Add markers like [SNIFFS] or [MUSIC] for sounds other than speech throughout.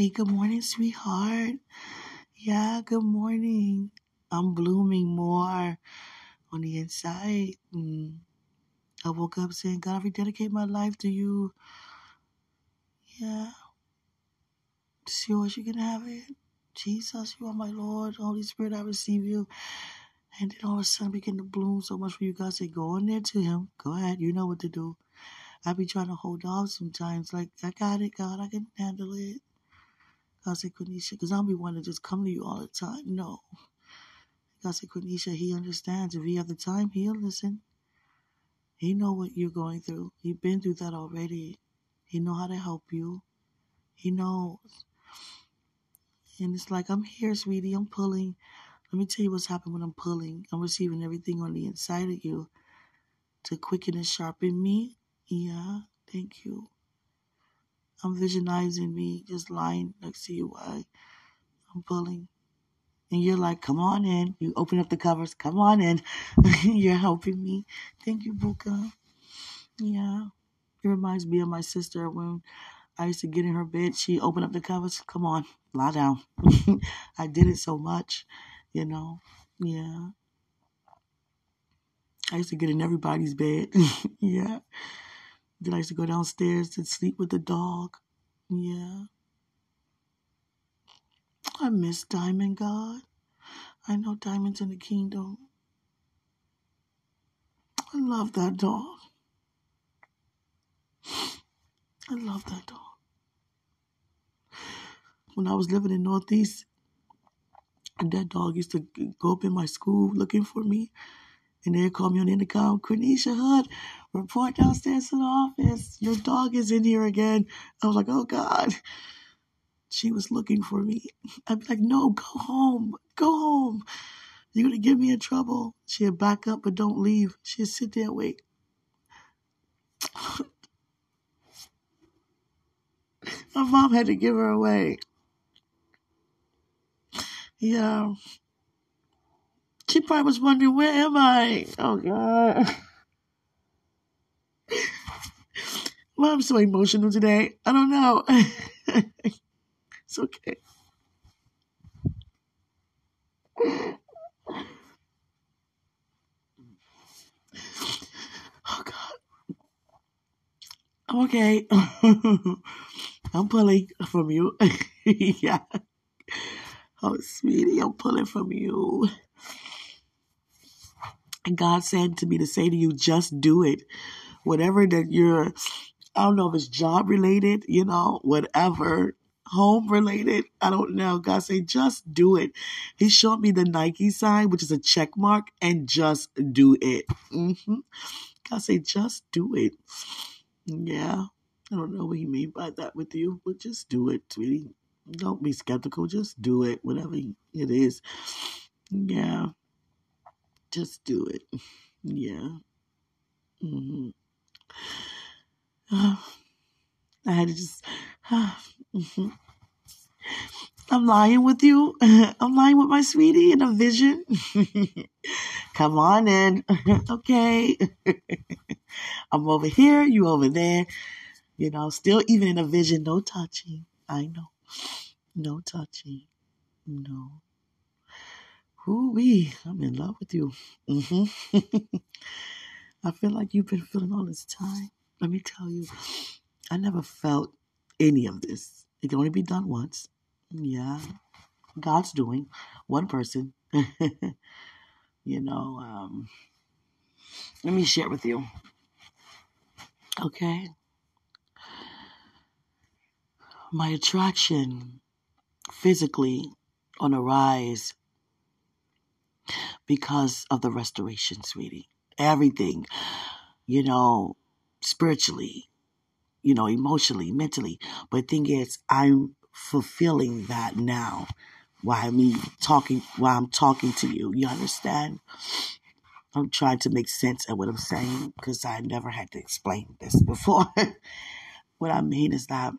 Hey, good morning, sweetheart. Yeah, good morning. I'm blooming more on the inside. Mm. I woke up saying, God, I rededicate my life to you. Yeah. It's yours. You can have it. Jesus, you are my Lord. Holy Spirit, I receive you. And then all of a sudden begin to bloom so much for you. God said, go in there to him. Go ahead. You know what to do. I be trying to hold off sometimes. Like, I got it, God. I can handle it. God said, Quenisha, because I'll be wanting to just come to you all the time. No. God said, Quenisha, he understands. If he have the time, he'll listen. He know what you're going through. He been through that already. He know how to help you. He knows. And it's like, I'm here, sweetie. I'm pulling. Let me tell you what's happened when I'm pulling. I'm receiving everything on the inside of you to quicken and sharpen me. Yeah, thank you. I'm visualizing me just lying next to you while I'm pulling. And you're like, come on in. You open up the covers. Come on in. [LAUGHS] you're helping me. Thank you, Buka. Yeah. It reminds me of my sister when I used to get in her bed. She opened up the covers. Come on, lie down. [LAUGHS] I did it so much, you know. Yeah. I used to get in everybody's bed. [LAUGHS] yeah. Then likes to go downstairs to sleep with the dog. Yeah. I miss Diamond God. I know Diamond's in the kingdom. I love that dog. I love that dog. When I was living in Northeast, that dog used to go up in my school looking for me. And they'd call me on the intercom, Quenisha Hood, report downstairs to the office. Your dog is in here again. I was like, oh God. She was looking for me. I'd be like, no, go home. Go home. You're going to get me in trouble. She'd back up, but don't leave. She'd sit there and wait. [LAUGHS] My mom had to give her away. Yeah. She probably was wondering, where am I? Oh, God. Well, I'm so emotional today. I don't know. [LAUGHS] it's okay. Oh God. I'm okay. [LAUGHS] I'm pulling from you. [LAUGHS] yeah. Oh, sweetie, I'm pulling from you. And God said to me to say to you, just do it. Whatever that you're I don't know if it's job related, you know, whatever, home related. I don't know. God say, just do it. He showed me the Nike sign, which is a check mark, and just do it. Mm-hmm. God say, just do it. Yeah. I don't know what he mean by that with you, but just do it, sweetie. Don't be skeptical. Just do it, whatever it is. Yeah. Just do it. Yeah. Mm-hmm. [SIGHS] I had to just. [SIGHS] I'm lying with you. [LAUGHS] I'm lying with my sweetie in a vision. [LAUGHS] Come on in. [LAUGHS] okay. I'm over here, you over there. You know, still even in a vision, no touching. I know. No touching. No. Who we? I'm in love with you. Mm-hmm. [LAUGHS] I feel like you've been feeling all this time. Let me tell you, I never felt any of this. It can only be done once. Yeah. God's doing. One person. [LAUGHS] you know, um, let me share with you. Okay. My attraction physically on a rise because of the restoration, sweetie. Everything, you know, spiritually, you know, emotionally, mentally. But thing is, I'm fulfilling that now while me talking while I'm talking to you. You understand? I'm trying to make sense of what I'm saying because I never had to explain this [LAUGHS] before. what I mean is that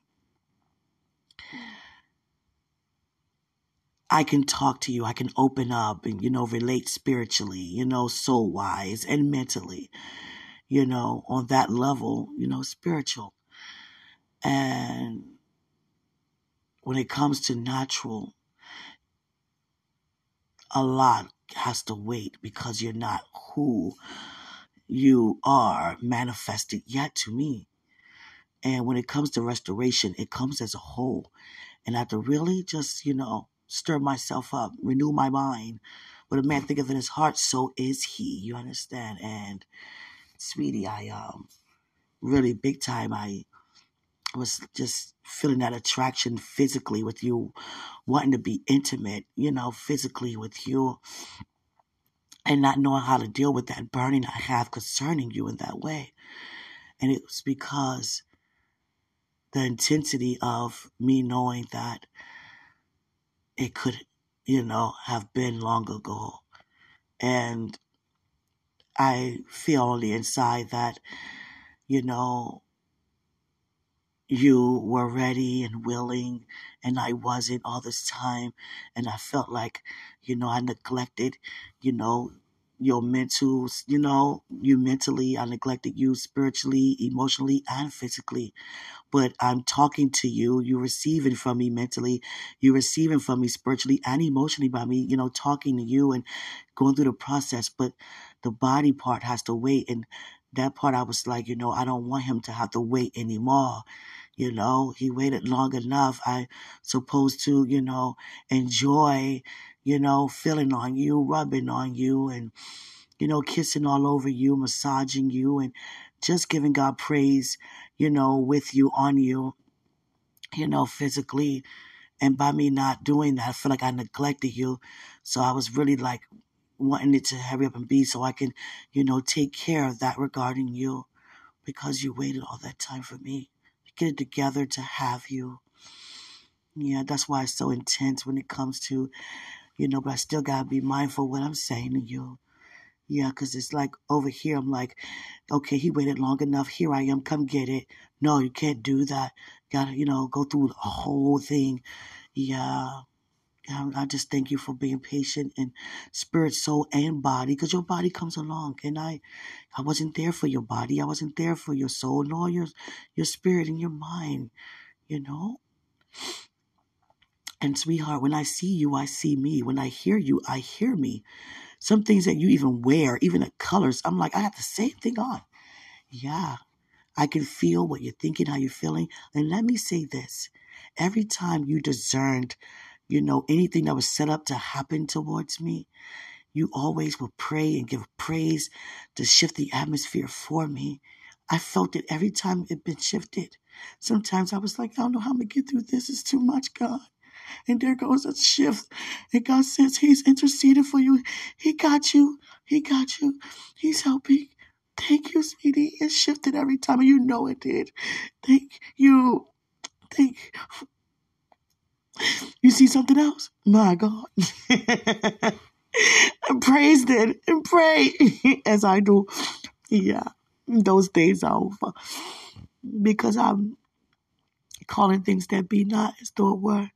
I can talk to you, I can open up and, you know, relate spiritually, you know, soul wise and mentally you know, on that level, you know, spiritual. And when it comes to natural, a lot has to wait because you're not who you are manifested yet to me. And when it comes to restoration, it comes as a whole. And I have to really just, you know, stir myself up, renew my mind. What a man thinketh in his heart, so is he. You understand? And sweetie, I um really big time I was just feeling that attraction physically with you, wanting to be intimate, you know, physically with you, and not knowing how to deal with that burning I have concerning you in that way. And it was because the intensity of me knowing that it could, you know, have been long ago. And I feel on the inside that, you know, you were ready and willing and I wasn't all this time and I felt like you know I neglected you know your mental you know you mentally I neglected you spiritually emotionally and physically but I'm talking to you you're receiving from me mentally you're receiving from me spiritually and emotionally by me you know talking to you and going through the process but the body part has to wait and that part I was like you know I don't want him to have to wait anymore you know, he waited long enough. I supposed to, you know, enjoy, you know, feeling on you, rubbing on you, and, you know, kissing all over you, massaging you, and just giving God praise, you know, with you, on you, you know, physically. And by me not doing that, I feel like I neglected you. So I was really like wanting it to hurry up and be so I can, you know, take care of that regarding you because you waited all that time for me to get it together to have you. Yeah, that's why it's so intense when it comes to, you know, but I still got to be mindful what I'm saying to you. Yeah, because it's like over here, I'm like, okay, he waited long enough. Here I am. Come get it. No, you can't do that. Gotta, you know, go through the whole thing. Yeah. Um, I just thank you for being patient in spirit, soul, and body, because your body comes along, and I, I wasn't there for your body. I wasn't there for your soul, nor your, your spirit and your mind. You know. And sweetheart, when I see you, I see me. When I hear you, I hear me. Some things that you even wear, even the colors, I'm like, I have the same thing on. Yeah, I can feel what you're thinking, how you're feeling. And let me say this every time you discerned you know, anything that was set up to happen towards me, you always will pray and give praise to shift the atmosphere for me. I felt it every time it been shifted. Sometimes I was like, I don't know how I'm gonna get through this. It's too much, God. And there goes a shift. And God says He's interceding for you. He got you. He got you. He's helping. Thank you, sweetie. It shifted every time, and you know it did. Thank you. Thank you You see something else? My God. [LAUGHS] and praise then and pray [LAUGHS] as I do. Yeah, those days are over. Because I'm calling things that be not as though it were.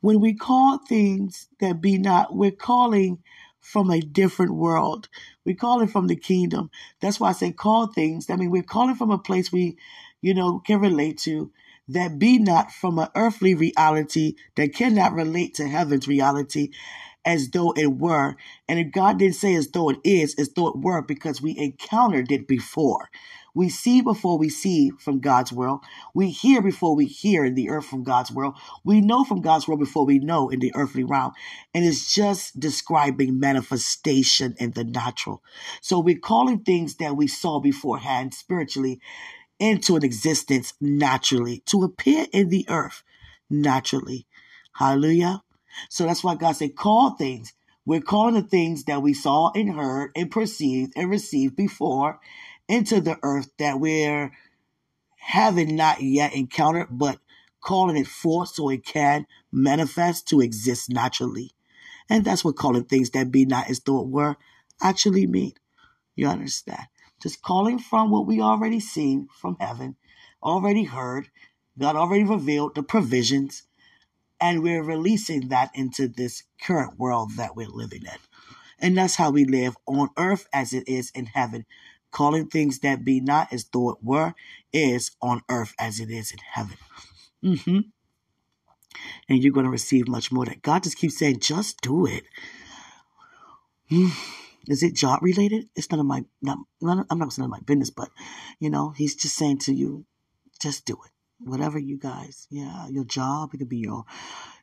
When we call things that be not, we're calling from a different world. We call it from the kingdom. That's why I say call things. I mean, we're calling from a place we, you know, can relate to that be not from an earthly reality that cannot relate to heaven's reality as though it were. And if God didn't say as though it is, as though it were, because we encountered it before. We see before we see from God's world. We hear before we hear in the earth from God's world. We know from God's world before we know in the earthly realm. And it's just describing manifestation in the natural. So we're calling things that we saw beforehand spiritually into an existence naturally, to appear in the earth naturally. Hallelujah. So that's why God said, call things. We're calling the things that we saw and heard and perceived and received before into the earth that we're having not yet encountered, but calling it forth so it can manifest to exist naturally. And that's what calling things that be not as though it were actually mean. You understand? just calling from what we already seen from heaven, already heard, God already revealed the provisions, and we're releasing that into this current world that we're living in. And that's how we live on earth as it is in heaven. Calling things that be not as though it were is on earth as it is in heaven. Mm-hmm. and you're going to receive much more. That God just keeps saying, just do it. [SIGHS] Is it job related? It's none of my, not, none, I'm not saying of my business, but you know, he's just saying to you, just do it. Whatever you guys, yeah, your job, it could be your,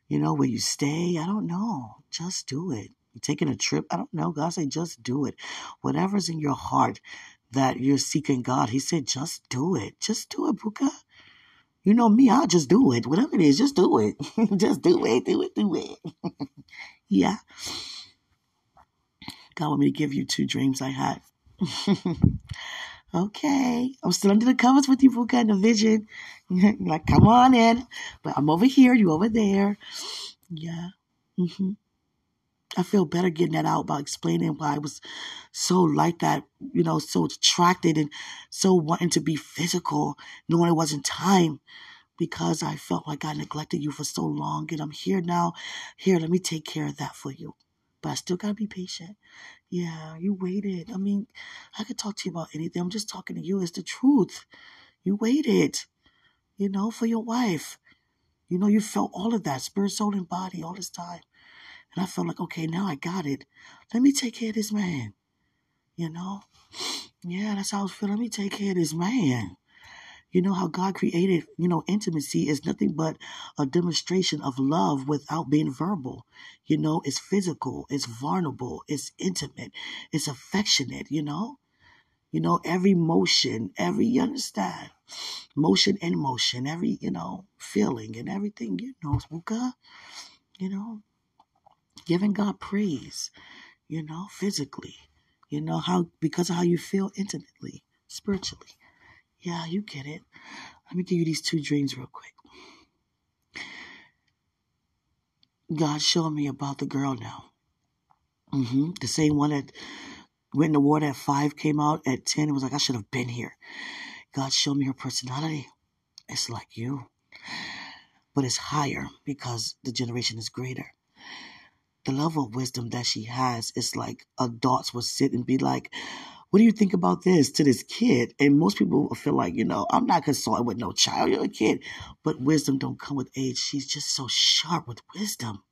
you know, where you stay. I don't know. Just do it. You're taking a trip. I don't know. God said, just do it. Whatever's in your heart that you're seeking God, He said, just do it. Just do it, Buka. You know me, I'll just do it. Whatever it is, just do it. [LAUGHS] just do it, do it, do it. [LAUGHS] yeah. God want me to give you two dreams I had. [LAUGHS] okay. I'm still under the covers with you, Buka, in the vision. [LAUGHS] like, come on in. But I'm over here, you over there. Yeah. Mm-hmm. I feel better getting that out by explaining why I was so like that, you know, so attracted and so wanting to be physical, knowing it wasn't time because I felt like I neglected you for so long and I'm here now. Here, let me take care of that for you. But I still gotta be patient. Yeah, you waited. I mean, I could talk to you about anything. I'm just talking to you. It's the truth. You waited, you know, for your wife. You know, you felt all of that, spirit, soul, and body all this time. And I felt like, okay, now I got it. Let me take care of this man. You know? Yeah, that's how I was feeling. Let me take care of this man. You know how God created, you know, intimacy is nothing but a demonstration of love without being verbal. You know, it's physical, it's vulnerable, it's intimate, it's affectionate, you know? You know, every motion, every, you understand? Motion and motion, every, you know, feeling and everything, you know, Smuka, you know, giving God praise, you know, physically, you know, how, because of how you feel intimately, spiritually. Yeah, you get it. Let me give you these two dreams real quick. God showed me about the girl now. Mm-hmm. The same one that went in the water at five, came out at 10, and was like, I should have been here. God showed me her personality. It's like you, but it's higher because the generation is greater. The level of wisdom that she has is like adults would sit and be like, what do you think about this to this kid? And most people feel like, you know, I'm not consulting with no child, you're a kid. But wisdom don't come with age. She's just so sharp with wisdom.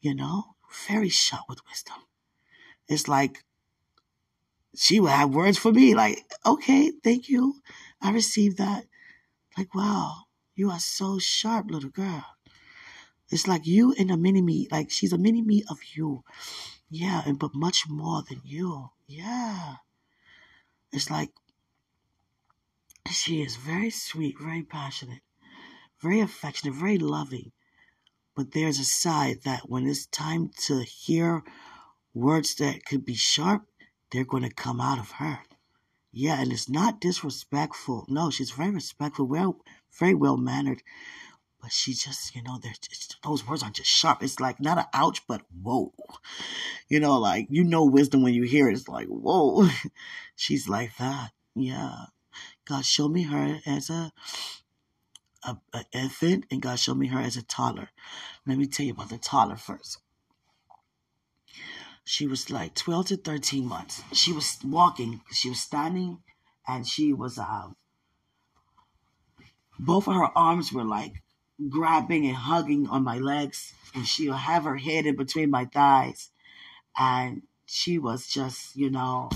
You know, very sharp with wisdom. It's like she would have words for me, like, okay, thank you. I received that. Like, wow, you are so sharp, little girl. It's like you and a mini me, like she's a mini me of you. Yeah, and but much more than you. Yeah. It's like she is very sweet, very passionate, very affectionate, very loving. But there's a side that when it's time to hear words that could be sharp, they're going to come out of her. Yeah, and it's not disrespectful. No, she's very respectful, well, very well mannered. But she just, you know, those words aren't just sharp. It's like not an ouch, but whoa. You know, like you know wisdom when you hear it. It's like whoa. [LAUGHS] She's like that. Yeah. God showed me her as a, a, a infant, and God showed me her as a toddler. Let me tell you about the toddler first. She was like 12 to 13 months. She was walking. She was standing, and she was um. Both of her arms were like grabbing and hugging on my legs, and she'll have her head in between my thighs. And she was just, you know,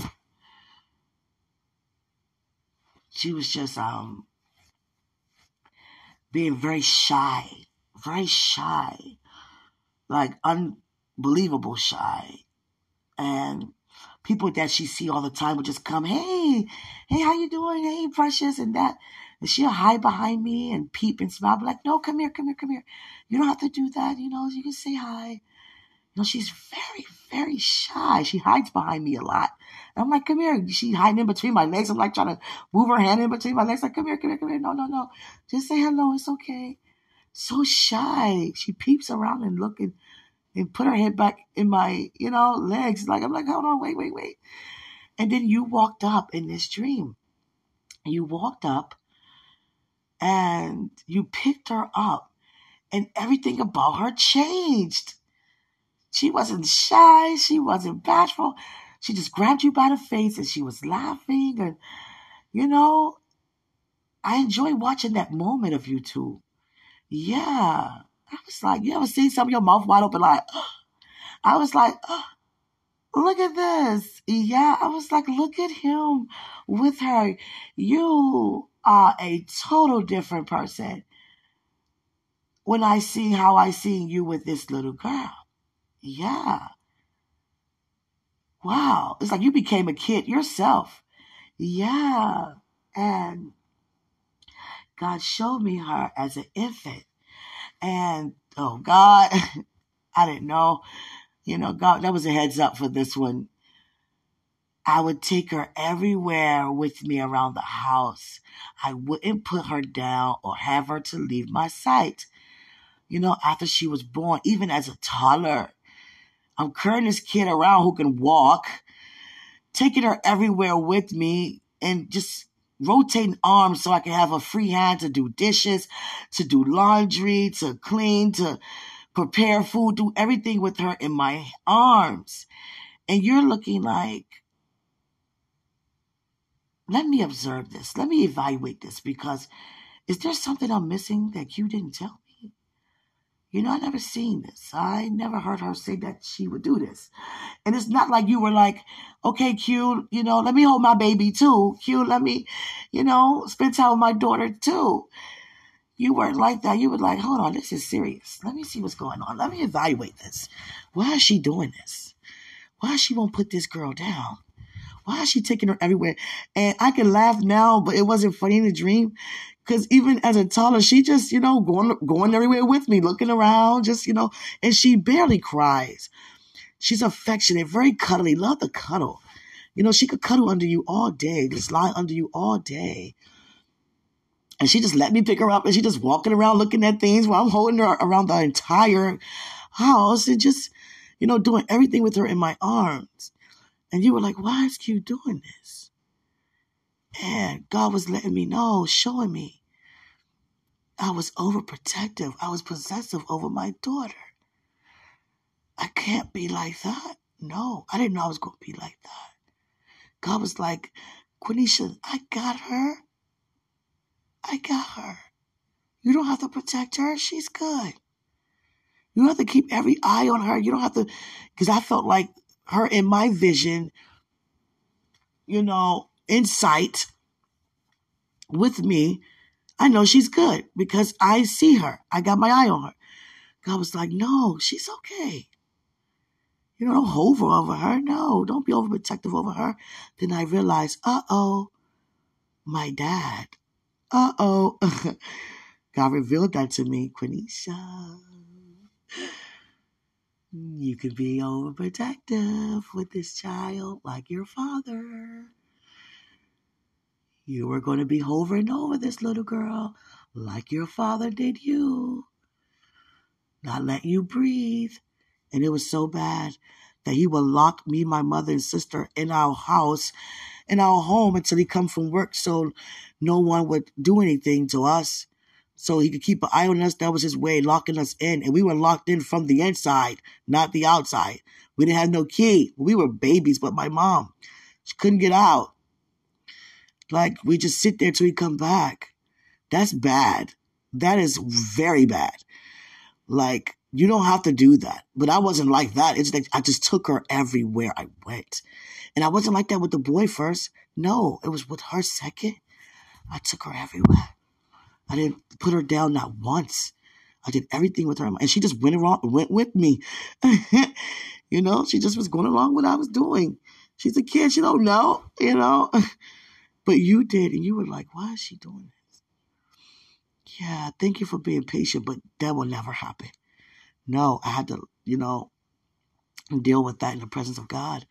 she was just um being very shy, very shy, like unbelievable shy. And people that she see all the time would just come, hey, hey, how you doing? Hey, precious, and that. And she'll hide behind me and peep and smile. Be like, no, come here, come here, come here. You don't have to do that. You know, you can say hi. You know, she's very, very shy. She hides behind me a lot. And I'm like, come here. She hiding in between my legs. I'm like trying to move her hand in between my legs. Like, come here, come here, come here. No, no, no. Just say hello. It's okay. So shy. She peeps around and looking and put her head back in my, you know, legs. Like, I'm like, hold on, wait, wait, wait. And then you walked up in this dream. You walked up and you picked her up and everything about her changed. She wasn't shy, she wasn't bashful. She just grabbed you by the face and she was laughing and you know, I enjoy watching that moment of you two. Yeah, I was like, you ever seen some of your mouth wide open? Like, [GASPS] I was like, oh, [GASPS] look at this. Yeah, I was like, look at him with her. You are a total different person when I see how I seen you with this little girl. Yeah. Wow. It's like you became a kid yourself. Yeah. And God showed me her as an infant. And oh God, [LAUGHS] I didn't know. You know, God, that was a heads up for this one. I would take her everywhere with me around the house. I wouldn't put her down or have her to leave my sight. You know, after she was born, even as a toddler, I'm carrying this kid around who can walk, taking her everywhere with me and just rotating arms so I can have a free hand to do dishes, to do laundry, to clean, to prepare food, do everything with her in my arms. And you're looking like, let me observe this. Let me evaluate this because is there something I'm missing that you didn't tell me? You know, I never seen this. I never heard her say that she would do this. And it's not like you were like, okay, Q, you know, let me hold my baby too. Q, let me, you know, spend time with my daughter too. You weren't like that. You were like, hold on, this is serious. Let me see what's going on. Let me evaluate this. Why is she doing this? Why she won't put this girl down? Why is she taking her everywhere? And I can laugh now, but it wasn't funny in the dream. Cause even as a toddler, she just, you know, going, going everywhere with me, looking around, just, you know, and she barely cries. She's affectionate, very cuddly, love the cuddle. You know, she could cuddle under you all day, just lie under you all day. And she just let me pick her up and she just walking around looking at things while I'm holding her around the entire house and just, you know, doing everything with her in my arms. And you were like, why is Q doing this? And God was letting me know, showing me. I was overprotective. I was possessive over my daughter. I can't be like that. No, I didn't know I was going to be like that. God was like, Quenisha, I got her. I got her. You don't have to protect her. She's good. You don't have to keep every eye on her. You don't have to, because I felt like her in my vision, you know, insight with me. I know she's good because I see her. I got my eye on her. God was like, no, she's okay. You know, don't hover over her. No, don't be overprotective over her. Then I realized, uh oh, my dad. Uh oh. [LAUGHS] God revealed that to me, Quenisha. You can be overprotective with this child like your father. You were going to be hovering over this little girl like your father did you. Not let you breathe. And it was so bad that he would lock me, my mother, and sister in our house, in our home until he come from work so no one would do anything to us. So he could keep an eye on us. That was his way, locking us in. And we were locked in from the inside, not the outside. We didn't have no key. We were babies, but my mom, she couldn't get out. Like we just sit there till he come back. That's bad. That is very bad. Like you don't have to do that. But I wasn't like that. It's like I just took her everywhere I went. And I wasn't like that with the boy first. No, it was with her second. I took her everywhere. I didn't put her down not once. I did everything with her. And she just went around, went with me. [LAUGHS] you know, she just was going along with what I was doing. She's a kid. She don't know, you know. [LAUGHS] but you did. And you were like, why is she doing this? Yeah, thank you for being patient, but that will never happen. No, I had to, you know, deal with that in the presence of God.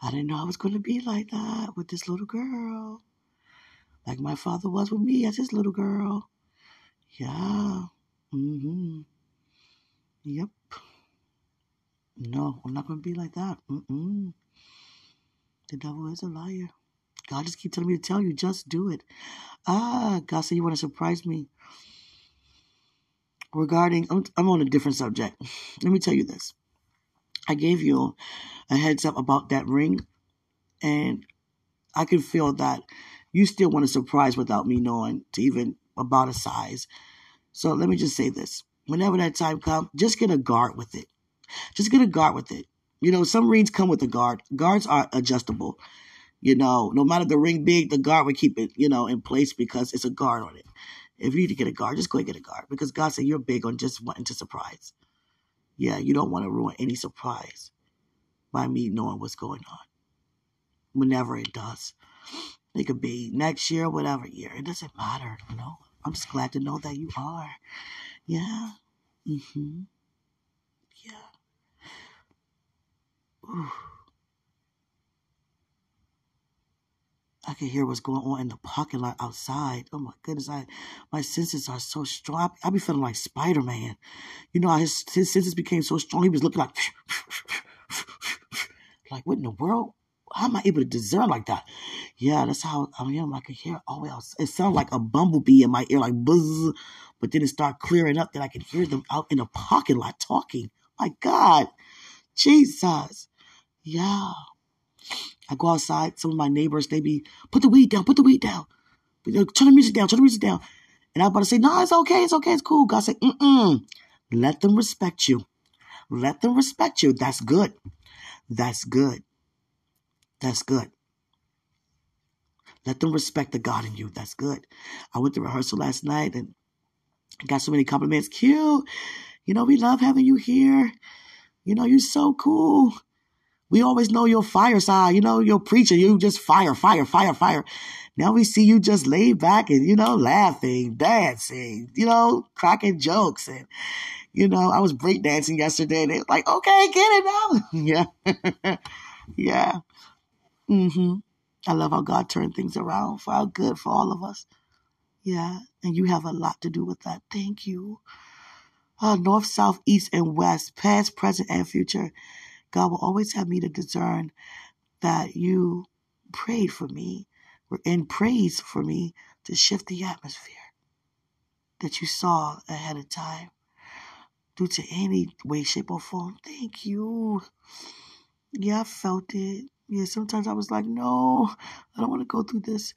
I didn't know I was going to be like that with this little girl. Like my father was with me as his little girl. Yeah. Mm-hmm. Yep. No, I'm not going to be like that. Mm-mm. The devil is a liar. God just keep telling me to tell you, just do it. Ah, God said you want to surprise me regarding, I'm, I'm on a different subject. Let me tell you this. I gave you a heads up about that ring, and I can feel that you still want to surprise without me knowing to even about a size. So let me just say this. Whenever that time comes, just get a guard with it. Just get a guard with it. You know, some rings come with a guard. Guards are adjustable. You know, no matter the ring big, the guard will keep it, you know, in place because it's a guard on it. If you need to get a guard, just go and get a guard because God said you're big on just wanting to surprise. Yeah, you don't want to ruin any surprise by me knowing what's going on. Whenever it does. It could be next year, whatever year. It doesn't matter, you know. I'm just glad to know that you are. Yeah. Mm-hmm. Yeah. Ooh. I can hear what's going on in the parking lot outside. Oh my goodness, I my senses are so strong. I, I be feeling like Spider Man. You know, his his senses became so strong. He was looking like, [LAUGHS] like what in the world? How am I able to discern like that? Yeah, that's how I am. I can hear way out. It sounded like a bumblebee in my ear, like buzz. But then it started clearing up. Then I could hear them out in the parking lot talking. My God, Jesus, yeah. I go outside. Some of my neighbors, they be, put the weed down, put the weed down. Turn the music down, turn the music down. And I'm about to say, no, it's okay, it's okay, it's cool. God said, mm-mm. Let them respect you. Let them respect you. That's good. That's good. That's good. Let them respect the God in you. That's good. I went to rehearsal last night and got so many compliments. Cute. You know, we love having you here. You know, you're so cool. We always know your fire side, you know, your preacher, you just fire, fire, fire, fire. Now we see you just laid back and, you know, laughing, dancing, you know, cracking jokes. And, you know, I was breakdancing yesterday and they were like, okay, get it now. [LAUGHS] yeah. [LAUGHS] yeah. Mm-hmm. I love how God turned things around for our good for all of us. Yeah. And you have a lot to do with that. Thank you. Uh, north, south, east, and west, past, present, and future. God will always have me to discern that you prayed for me and praise for me to shift the atmosphere that you saw ahead of time due to any way, shape, or form. Thank you. Yeah, I felt it. Yeah, sometimes I was like, no, I don't want to go through this.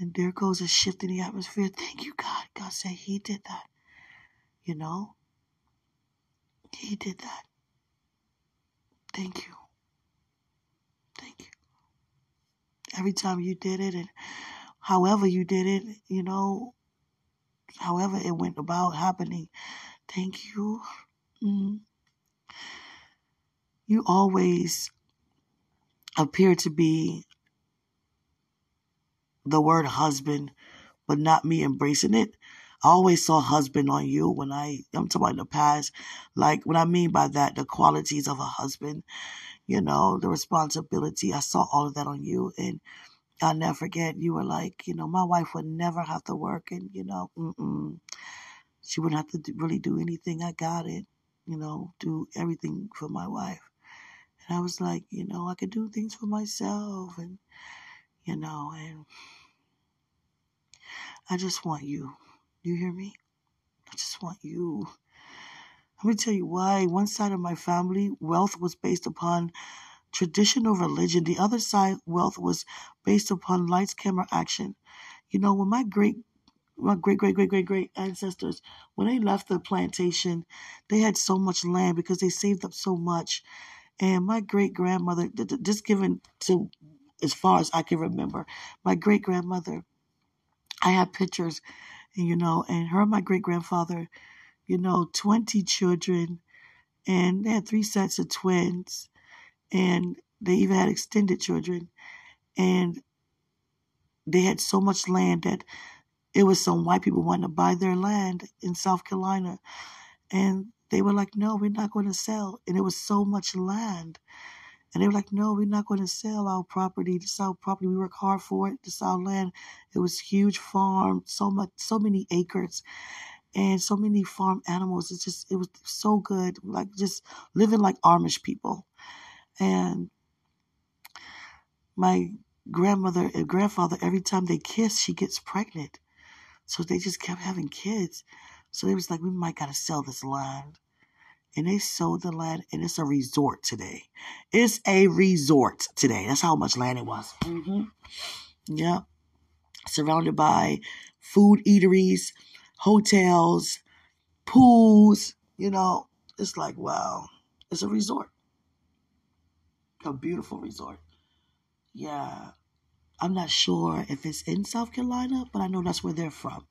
And there goes a shift in the atmosphere. Thank you, God. God said He did that. You know? He did that. Thank you. Thank you. Every time you did it and however you did it, you know, however it went about happening, thank you. Mm. You always appear to be the word husband, but not me embracing it. I always saw husband on you when I, I'm talking about in the past. Like, what I mean by that, the qualities of a husband, you know, the responsibility. I saw all of that on you. And I'll never forget, you were like, you know, my wife would never have to work and, you know, mm-mm. she wouldn't have to do, really do anything. I got it, you know, do everything for my wife. And I was like, you know, I could do things for myself and, you know, and I just want you. You hear me? I just want you. Let me tell you why. One side of my family, wealth was based upon traditional religion. The other side, wealth was based upon lights, camera, action. You know, when my great my great great great great great ancestors when they left the plantation they had so much land because they saved up so much and my great grandmother just given to as far as i can remember my great grandmother i have pictures you know, and her and my great grandfather, you know, 20 children, and they had three sets of twins, and they even had extended children, and they had so much land that it was some white people wanting to buy their land in South Carolina, and they were like, "No, we're not going to sell," and it was so much land and they were like, no, we're not going to sell our property. This is our property. We work hard for it. This is our land. It was huge farm, so much, so many acres and so many farm animals. It's just, it was so good. Like just living like Amish people. And my grandmother and grandfather, every time they kiss, she gets pregnant. So they just kept having kids. So they was like, we might got to sell this land and they sold the land, and it's a resort today. It's a resort today. That's how much land it was. Mm-hmm. Yep. Surrounded by food eateries, hotels, pools, you know. It's like, wow. It's a resort. A beautiful resort. Yeah. I'm not sure if it's in South Carolina, but I know that's where they're from.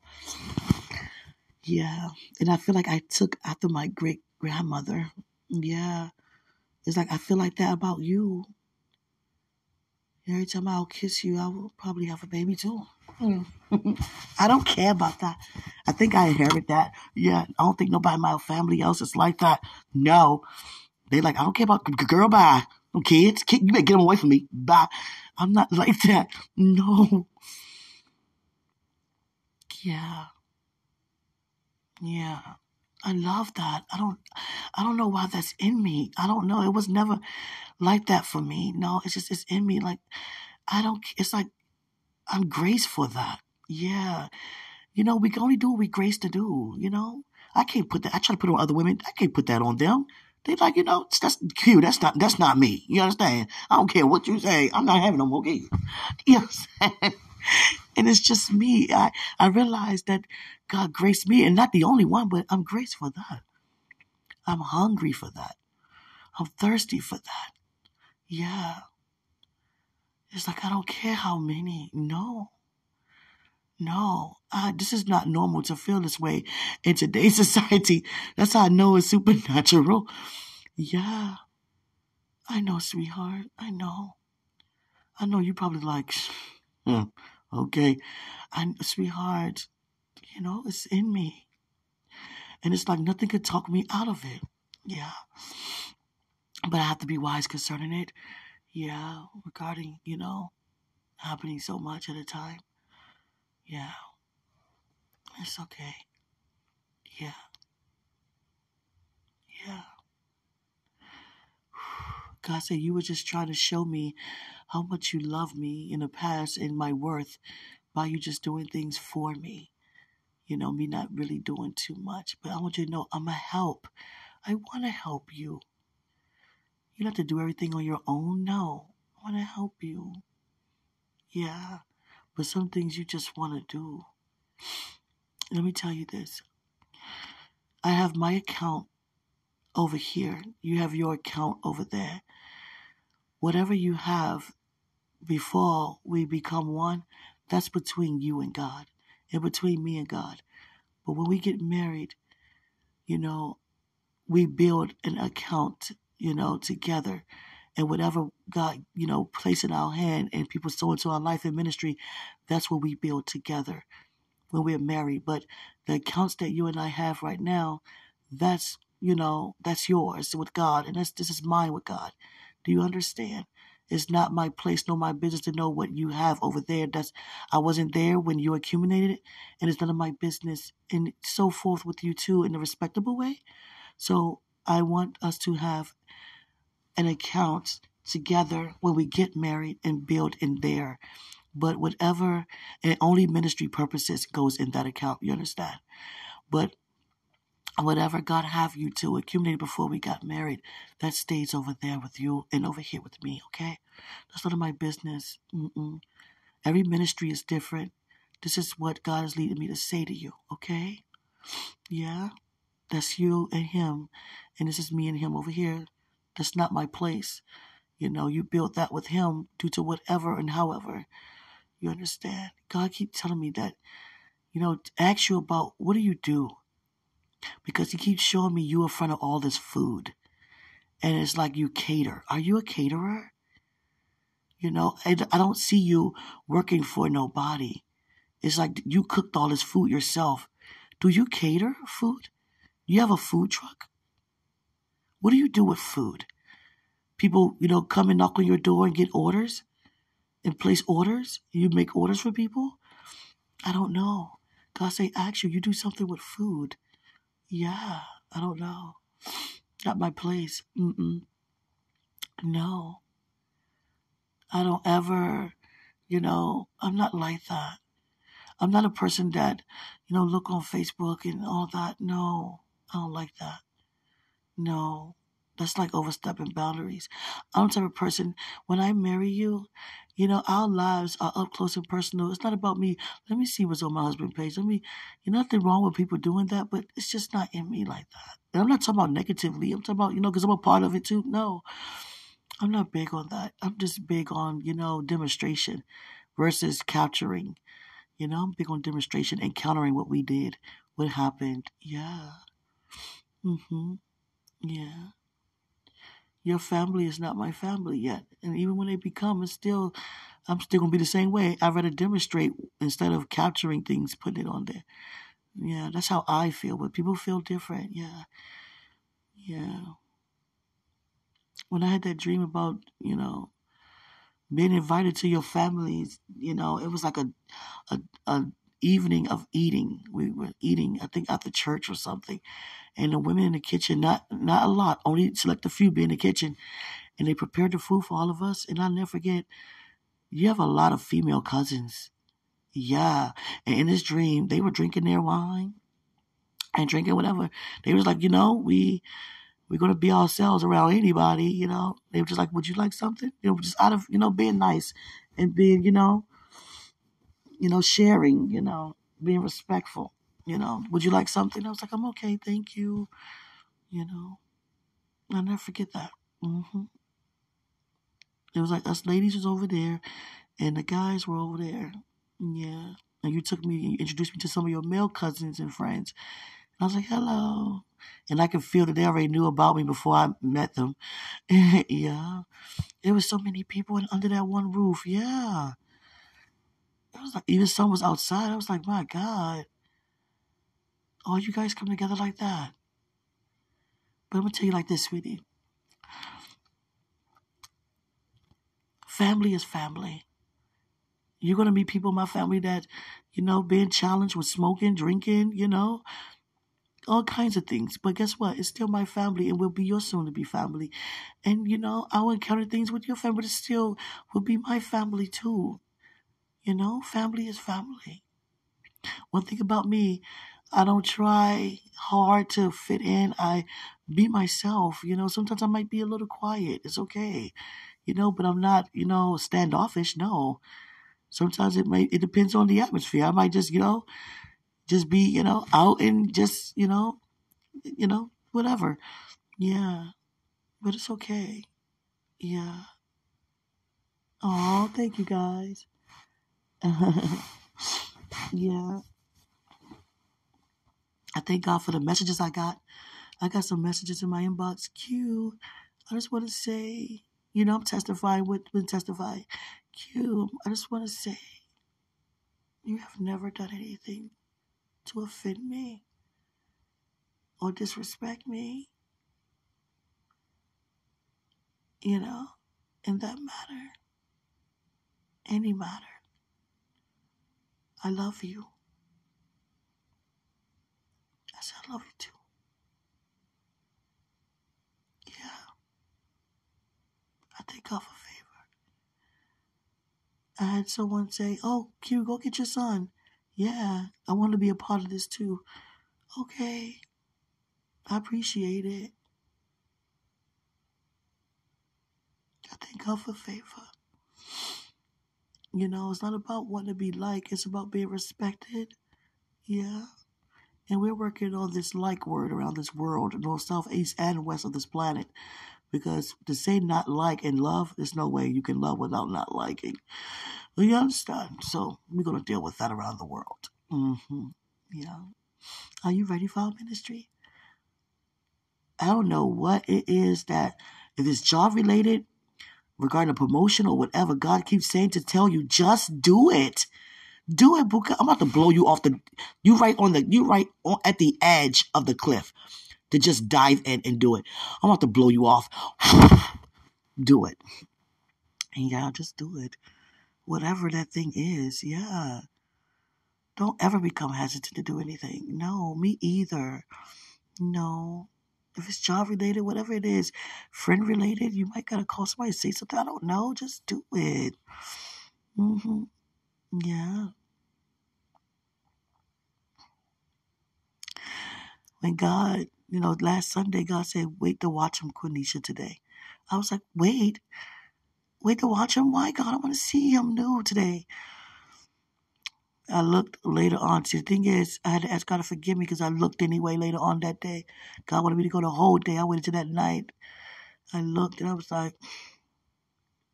Yeah. And I feel like I took after my great grandmother. Yeah. It's like I feel like that about you. Every time I'll kiss you, I will probably have a baby too. Hmm. [LAUGHS] I don't care about that. I think I inherit that. Yeah, I don't think nobody in my family else is like that. No. They like, I don't care about girl, bye. No kids. Kid, you better get them away from me. Bye. I'm not [LAUGHS] like that. No. Yeah. Yeah. I love that. I don't I don't know why that's in me. I don't know. It was never like that for me. No, it's just it's in me. Like I don't it's like I'm graced for that. Yeah. You know, we can only do what we grace to do, you know? I can't put that I try to put on other women. I can't put that on them. They like, you know, that's cute. That's not that's not me. You understand? I don't care what you say. I'm not having no more kids. [LAUGHS] You know what I'm saying? and it's just me. I, I realized that God graced me, and not the only one, but I'm graced for that. I'm hungry for that. I'm thirsty for that. Yeah. It's like, I don't care how many. No. No, uh, this is not normal to feel this way in today's [LAUGHS] society. That's how I know it's supernatural. Yeah. I know, sweetheart. I know. I know you probably like, [LAUGHS] hmm, okay. I, sweetheart, you know, it's in me. And it's like nothing could talk me out of it. Yeah. But I have to be wise concerning it. Yeah. Regarding, you know, happening so much at a time. Yeah. It's okay. Yeah. Yeah. [SIGHS] God said, You were just trying to show me how much you love me in the past and my worth by you just doing things for me you know, me not really doing too much. But I want you to know I'm a help. I want to help you. You don't have to do everything on your own. No, I want to help you. Yeah, but some things you just want to do. [SNIFFS] Let me tell you this I have my account over here, you have your account over there. Whatever you have before we become one, that's between you and God and between me and God. But when we get married, you know, we build an account, you know, together. And whatever God, you know, place in our hand and people sow into our life and ministry, that's what we build together when we're married. But the accounts that you and I have right now, that's, you know, that's yours with God. And that's, this is mine with God. Do you understand? It's not my place nor my business to know what you have over there. That's I wasn't there when you accumulated it, and it's none of my business, and so forth with you too in a respectable way. So I want us to have an account together when we get married and build in there. But whatever and only ministry purposes goes in that account. You understand? But whatever God have you to accumulate before we got married, that stays over there with you and over here with me, okay? That's none of my business. Mm-mm. Every ministry is different. This is what God is leading me to say to you, okay? Yeah? That's you and him. And this is me and him over here. That's not my place. You know, you built that with him due to whatever and however. You understand? God keep telling me that, you know, ask you about what do you do? Because he keeps showing me you in front of all this food. And it's like you cater. Are you a caterer? You know, I, I don't see you working for nobody. It's like you cooked all this food yourself. Do you cater food? You have a food truck? What do you do with food? People, you know, come and knock on your door and get orders and place orders? You make orders for people? I don't know. God say, actually, you do something with food. Yeah, I don't know. [SNIFFS] Not my place. Mm-mm. No. I don't ever, you know, I'm not like that. I'm not a person that, you know, look on Facebook and all that. No, I don't like that. No, That's like overstepping boundaries. I'm the type of person, when I marry you, you know, our lives are up close and personal. It's not about me. Let me see what's on my husband's page. Let me, you know, nothing wrong with people doing that, but it's just not in me like that. And I'm not talking about negatively. I'm talking about, you know, because I'm a part of it too. No, I'm not big on that. I'm just big on, you know, demonstration versus capturing. You know, I'm big on demonstration, and countering what we did, what happened. Yeah. Mm-hmm. Yeah. Your family is not my family yet. And even when they become, it's still, I'm still going to be the same way. I'd rather demonstrate instead of capturing things, putting it on there. Yeah, that's how I feel, but people feel different. Yeah. Yeah. When I had that dream about, you know, being invited to your families, you know, it was like a, a, a evening of eating. We were eating, I think, at the church or something, and the women in the kitchen, not not a lot, only select a few, be in the kitchen, and they prepared the food for all of us. And I'll never forget, you have a lot of female cousins, yeah. And in this dream, they were drinking their wine and drinking whatever. They was like, you know, we we're gonna be ourselves around anybody, you know. They were just like, Would you like something? You know, just out of, you know, being nice and being, you know, you know, sharing, you know, being respectful, you know. Would you like something? I was like, I'm okay, thank you. You know. I'll never forget that. hmm It was like us ladies was over there and the guys were over there. Yeah. And you took me, you introduced me to some of your male cousins and friends. And I was like, hello. And I could feel that they already knew about me before I met them. [LAUGHS] yeah. There was so many people under that one roof. Yeah. It was like, even some was outside. I was like, my God. All you guys come together like that. But I'm to tell you like this, sweetie. Family is family. You're to meet people in my family that, you know, being challenged with smoking, drinking, you know, all kinds of things. But guess what? It's still my family and will be your soon to be family. And, you know, I will encounter things with your family, but it still will be my family too. You know, family is family. One thing about me, I don't try hard to fit in. I be myself. You know, sometimes I might be a little quiet. It's okay. You know, but I'm not, you know, standoffish. No. Sometimes it may, it depends on the atmosphere. I might just, you know, just be, you know, out and just, you know, you know, whatever. Yeah. But it's okay. Yeah. Oh, thank you guys. [LAUGHS] yeah. I thank God for the messages I got. I got some messages in my inbox. Q, I just want to say, you know, I'm testifying with, with testify. Q, I just want to say, you have never done anything to offend me or disrespect me. You know, in that matter, any matter. I love you. I said, I love you too. Yeah. I thank God for favor. I had someone say, Oh, Q, go get your son. Yeah, I want to be a part of this too. Okay. I appreciate it. I thank God for favor. You know, it's not about wanting to be like, it's about being respected. Yeah. And we're working on this like word around this world, north, south, east, and west of this planet. Because to say not like and love, there's no way you can love without not liking. Well, you understand? So we're going to deal with that around the world. Mm-hmm. Yeah. Are you ready for our ministry? I don't know what it is that, if it's job related, regarding a promotion or whatever, God keeps saying to tell you, just do it. Do it, Buka. I'm about to blow you off the, you right on the, you right on, at the edge of the cliff to just dive in and do it. I'm about to blow you off. [SIGHS] do it. And yeah, just do it. Whatever that thing is, yeah. Don't ever become hesitant to do anything. No, me either. No. If it's job related, whatever it is, friend related, you might gotta call somebody, say something. I don't know. Just do it. Mm-hmm. Yeah. When God You know, last Sunday, God said, wait to watch him, Quenisha, today. I was like, wait, wait to watch him? Why, God? I want to see him new today. I looked later on. See, the thing is, I had to ask God to forgive me because I looked anyway later on that day. God wanted me to go the whole day. I waited to that night. I looked and I was like,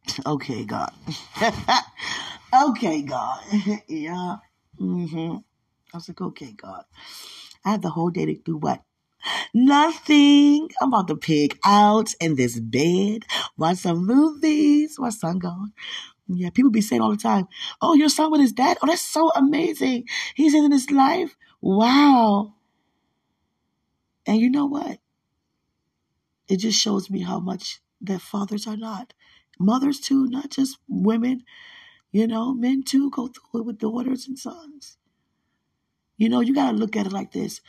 [SNIFFS] okay, God. [LAUGHS] okay, God. [LAUGHS] yeah. Mm-hmm. I was like, okay, God. I had the whole day to do what? Nothing. I'm about to pig out in this bed, watch some movies. watch son gone. Yeah, people be saying all the time, "Oh, your son with his dad. Oh, that's so amazing. He's in his life. Wow." And you know what? It just shows me how much that fathers are not. Mothers too, not just women. You know, men too go through it with daughters and sons. You know, you got to look at it like this.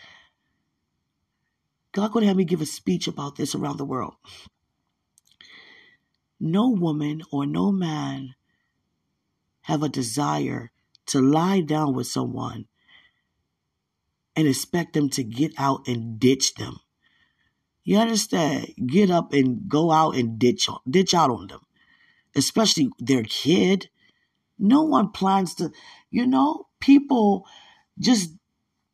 God to have me give a speech about this around the world. No woman or no man have a desire to lie down with someone and expect them to get out and ditch them. You understand? Get up and go out and ditch ditch out on them, especially their kid. No one plans to, you know, people just,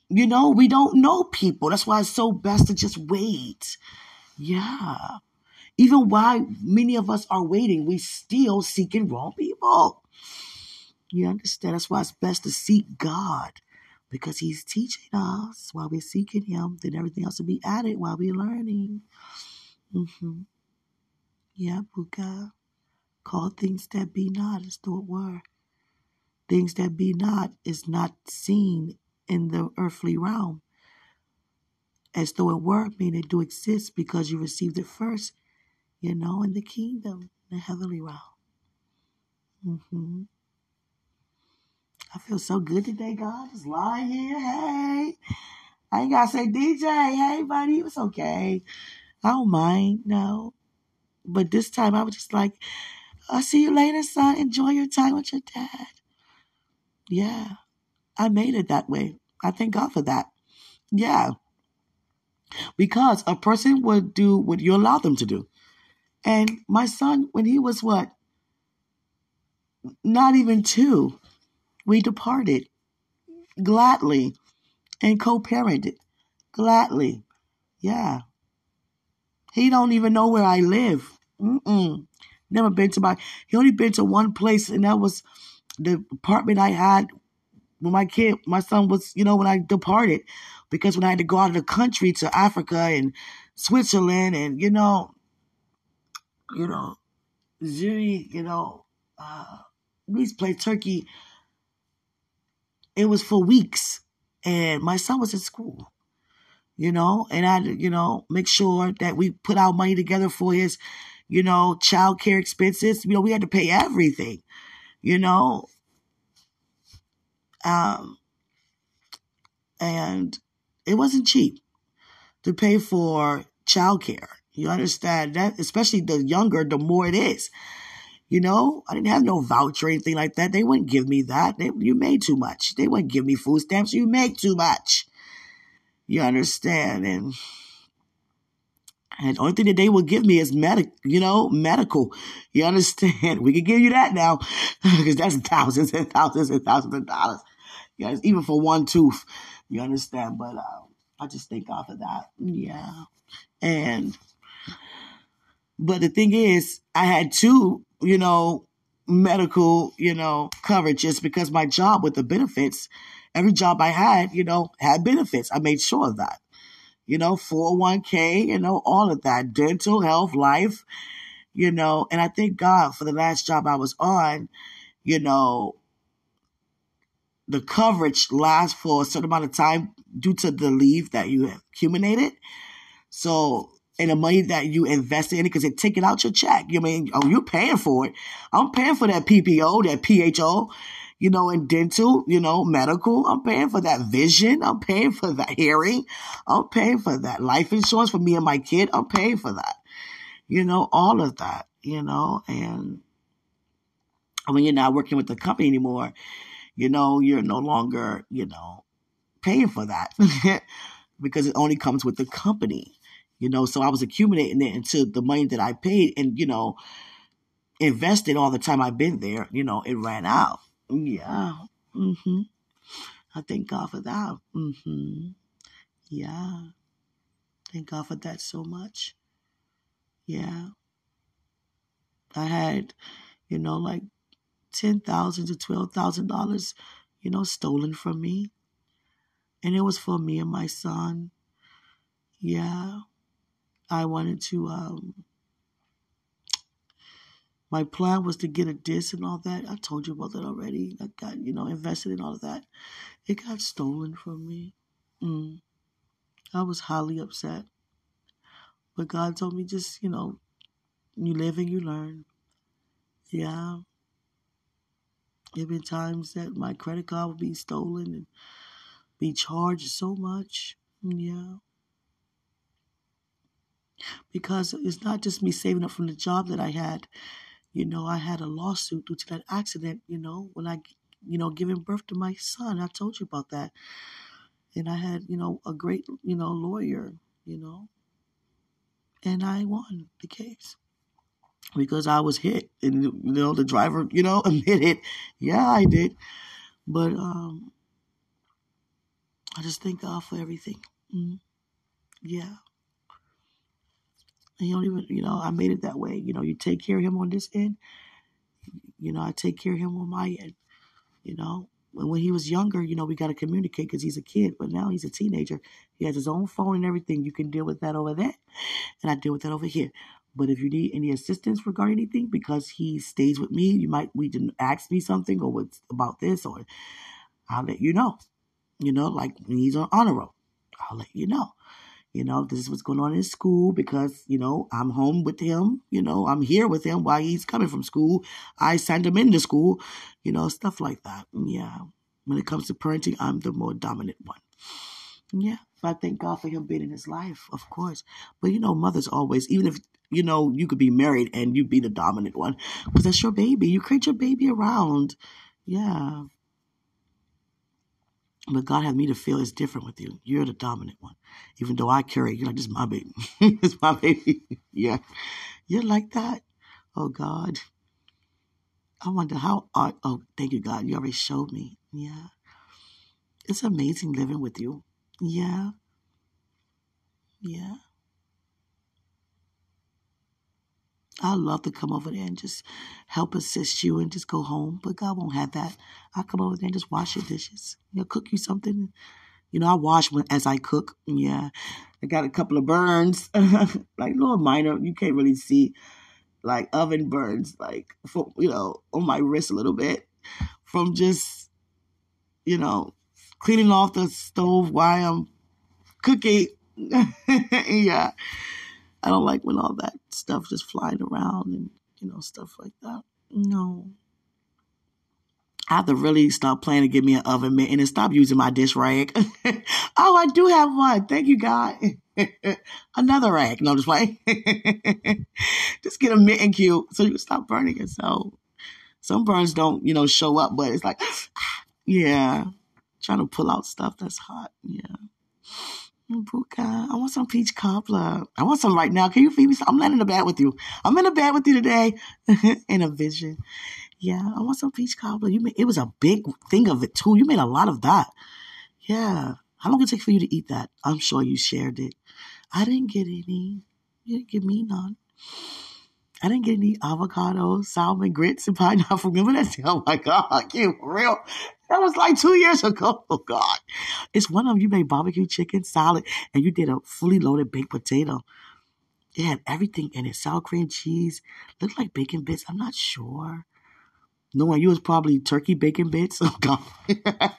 you know, we don't know people. That's why it's so best to just wait. Yeah. Even while many of us are waiting, we still seeking wrong people. You understand? That's why it's best to seek God because He's teaching us while we're seeking Him. Then everything else will be added while we're learning. Mm-hmm. Yeah, Buka. Call things that be not as though it were. Things that be not is not seen in the earthly realm. As though it were, meaning it do exist because you received it first, you know, in the kingdom, the heavenly realm. Mm-hmm. I feel so good today, God. Just lying here. Hey. I ain't gotta say DJ. Hey, buddy. It was okay. I don't mind. No. But this time I was just like, I'll see you later, son. Enjoy your time with your dad. Yeah. I made it that way. I thank God for that. Yeah. Because a person would do what you allow them to do. And my son, when he was what? Not even two, we departed gladly and co-parented gladly. Yeah. He don't even know where I live. Mm-mm. Never been to my. He only been to one place, and that was the apartment I had when my kid, my son was, you know, when I departed, because when I had to go out of the country to Africa and Switzerland, and you know, you know, Zurich, you know, uh, these play Turkey it was for weeks. And my son was in school, you know, and I you know, make sure that we put our money together for his, you know, child care expenses. You know, we had to pay everything, you know. Um, and it wasn't cheap to pay for child care. You understand that, especially the younger, the more it is. You know, I didn't have no voucher or anything like that. They wouldn't give me that. They, you made too much. They wouldn't give me food stamps. You make too much. You understand? And and the only thing that they will give me is medic, you know, medical. You understand? [LAUGHS] We can give you that now [LAUGHS] because that's thousands and thousands and thousands of dollars. Yeah, even for one tooth. You understand? But uh, I just thank God for that. Yeah, and but the thing is, I had two you know, medical, you know, coverage just because my job with the benefits, every job I had, you know, had benefits. I made sure of that. You know, 401k, you know, all of that, dental, health, life, you know, and I thank God for the last job I was on, you know, the coverage lasts for a certain amount of time due to the leave that you have accumulated. So and the money that you invested in it because they take it out your check. You mean, oh, you're paying for it. I'm paying for that PPO, that PHO, you know, in dental, you know, medical. I'm paying for that vision. I'm paying for that hearing. I'm paying for that life insurance for me and my kid. I'm paying for that. You know, all of that, you know, and when you're not working with the company anymore, you know, you're no longer, you know, paying for that. [LAUGHS] because it only comes with the company, you know. So I was accumulating it into the money that I paid, and you know, invested all the time I've been there. You know, it ran out. Yeah. hmm I thank God for that. hmm Yeah. Thank God for that so much. Yeah. I had, you know, like ten thousand to twelve thousand dollars, you know, stolen from me. And it was for me and my son. Yeah. I wanted to um my plan was to get a disc and all that. I told you about that already. I got, you know, invested in all of that. It got stolen from me. Mm. I was highly upset. But God told me just, you know, you live and you learn. Yeah. There been times that my credit card would be stolen and be charged so much. Yeah. Because it's not just me saving up from the job that I had. You know, I had a lawsuit due to that accident, you know, when I, you know, giving birth to my son. I told you about that. And I had, you know, a great, you know, lawyer, you know, and I won the case because I was hit, and you know the driver, you know, [LAUGHS] admitted, yeah, I did, but um, I just thank God for everything. Mm-hmm. Yeah, and you don't even, you know, I made it that way. You know, you take care of him on this end, you know, I take care of him on my end. You know, when, when he was younger, you know, we got to communicate because he's a kid, but now he's a teenager. He has his own phone and everything. You can deal with that over there, and I deal with that over here. But if you need any assistance regarding anything, because he stays with me, you might we didn't ask me something or what's about this, or I'll let you know. You know, like when he's on honor roll, I'll let you know. You know, this is what's going on in school because, you know, I'm home with him. You know, I'm here with him while he's coming from school. I send him into school, you know, stuff like that. Yeah. When it comes to parenting, I'm the more dominant one. Yeah. But I thank God for him being in his life, of course. But, you know, mothers always, even if you know, you could be married and you be the dominant one because that's your baby. You create your baby around. Yeah. But God had me to feel it's different with you. You're the dominant one. Even though I carry, you're like, this is my baby. [LAUGHS] it's my baby. [LAUGHS] yeah. You're like that. Oh, God. I wonder how, oh, thank you, God. You already showed me. Yeah. It's amazing living with you. Yeah. Yeah. I love to come over there and just help assist you and just go home, but God won't have that. I come over there and just wash your dishes. You know, cook you something. You know, I wash when, as I cook. Yeah, I got a couple of burns, [LAUGHS] like little minor. You can't really see, like oven burns, like for, you know, on my wrist a little bit from just, you know, cleaning off the stove while I'm cooking. [LAUGHS] yeah. I don't like when all that stuff just flying around and, you know, stuff like that. No. I have to really stop playing to get me an oven mitt and stop using my dish rag. [LAUGHS] oh, I do have one. Thank you, God. [LAUGHS] Another rag. No, just playing. [LAUGHS] just get a mitten cube so you stop burning yourself. Some burns don't, you know, show up, but it's like, [SIGHS] yeah, trying to pull out stuff that's hot. Yeah. Buka, I want some peach cobbler. I want some right now. Can you feed me some? I'm laying in the bed with you. I'm in the bed with you today [LAUGHS] in a vision. Yeah, I want some peach cobbler. You made, it was a big thing of it too. You made a lot of that. Yeah. How long did it take for you to eat that? I'm sure you shared it. I didn't get any. You didn't give me none. I didn't get any avocados, salmon, grits, and [LAUGHS] pineapple. Remember that? [LAUGHS] Oh my God, you real. That was like two years ago. [LAUGHS] Oh God. It's one of them. You made barbecue chicken salad and you did a fully loaded baked potato. It had everything in it. Sour cream cheese. Looked like bacon bits. I'm not sure. Knowing you was probably turkey bacon bits. [LAUGHS] Oh God. [LAUGHS]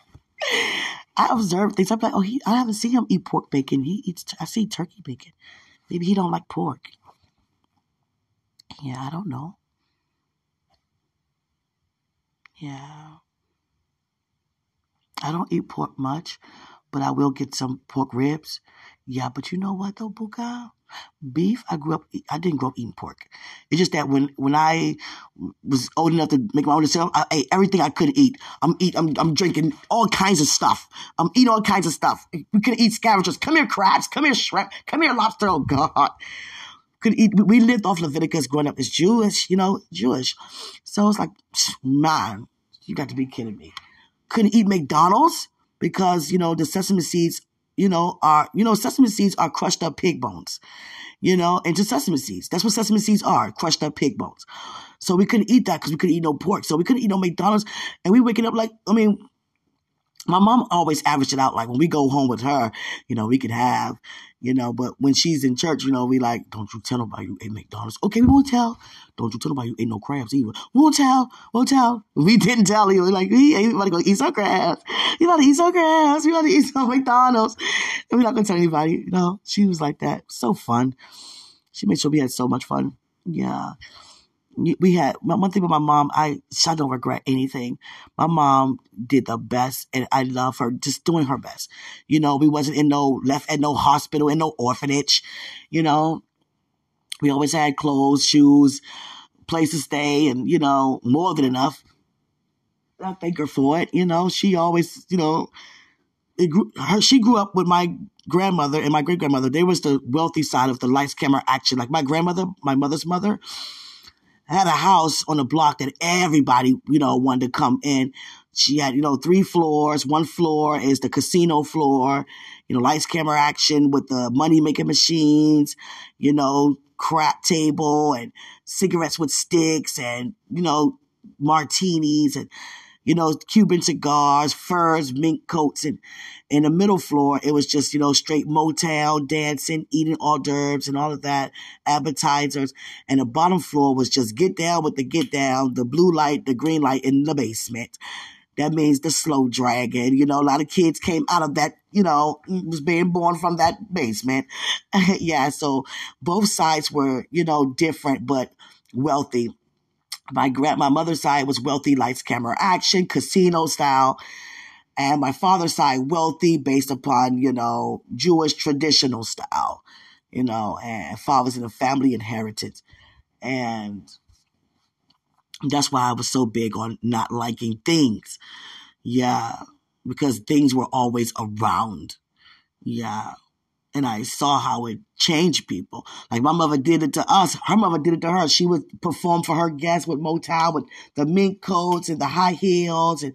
I observed things. I'm like, oh, he, I haven't seen him eat pork bacon. He eats, I see turkey bacon. Maybe he don't like pork. Yeah, I don't know. Yeah. I don't eat pork much, but I will get some pork ribs. Yeah, but you know what though, Buka? beef. I grew up. I didn't grow up eating pork. It's just that when when I was old enough to make my own decision, I ate everything I could eat. I'm eat. I'm I'm drinking all kinds of stuff. I'm eating all kinds of stuff. We could eat scavengers. Come here, crabs. Come here, shrimp. Come here, lobster. Oh God. Could eat. We lived off Leviticus growing up as Jewish. You know, Jewish. So it's like, man, you got to be kidding me. Couldn't eat McDonald's because you know the sesame seeds you know, are, you know, sesame seeds are crushed up pig bones, you know, into sesame seeds. That's what sesame seeds are, crushed up pig bones. So we couldn't eat that because we couldn't eat no pork. So we couldn't eat no McDonald's. And we waking up like, I mean, my mom always averaged it out. Like when we go home with her, you know, we could have, you know, but when she's in church, you know, we like, don't you tell nobody you ate McDonald's. Okay, we won't tell. Don't you tell nobody you ate no crabs either. Won't tell. Won't tell. We didn't tell. He was like, we ain't about to go eat some crabs. You about to eat some crabs. We about to eat some McDonald's. And we're not going to tell anybody. You know, she was like that. So fun. She made sure we had so much fun. Yeah we had one thing with my mom. I I don't regret anything. My mom did the best, and I love her just doing her best. You know, we wasn't in no left at no hospital, in no orphanage. You know, we always had clothes, shoes, place to stay, and you know, more than enough. I thank her for it. You know, she always, you know, grew, her, she grew up with my grandmother and my great grandmother. They was the wealthy side of the lights, camera, action. Like my grandmother, my mother's mother had a house on a block that everybody, you know, wanted to come in. She had, you know, three floors. One floor is the casino floor, you know, lights, camera, action with the money making machines, you know, crap table and cigarettes with sticks and, you know, martinis and, you know, Cuban cigars, furs, mink coats, and in the middle floor, it was just, you know, straight motel, dancing, eating hors d'oeuvres and all of that, appetizers. And the bottom floor was just get down with the get down, the blue light, the green light in the basement. That means the slow dragon. You know, a lot of kids came out of that, you know, was being born from that basement. [LAUGHS] yeah, so both sides were, you know, different but wealthy. My grand, my mother's side was wealthy, lights, camera, action, casino style. And my father's side, wealthy, based upon, you know, Jewish traditional style, you know, and fathers in a family inheritance. And that's why I was so big on not liking things. Yeah. Because things were always around. Yeah and I saw how it changed people. Like my mother did it to us. Her mother did it to her. She would perform for her guests with Motown with the mink coats and the high heels and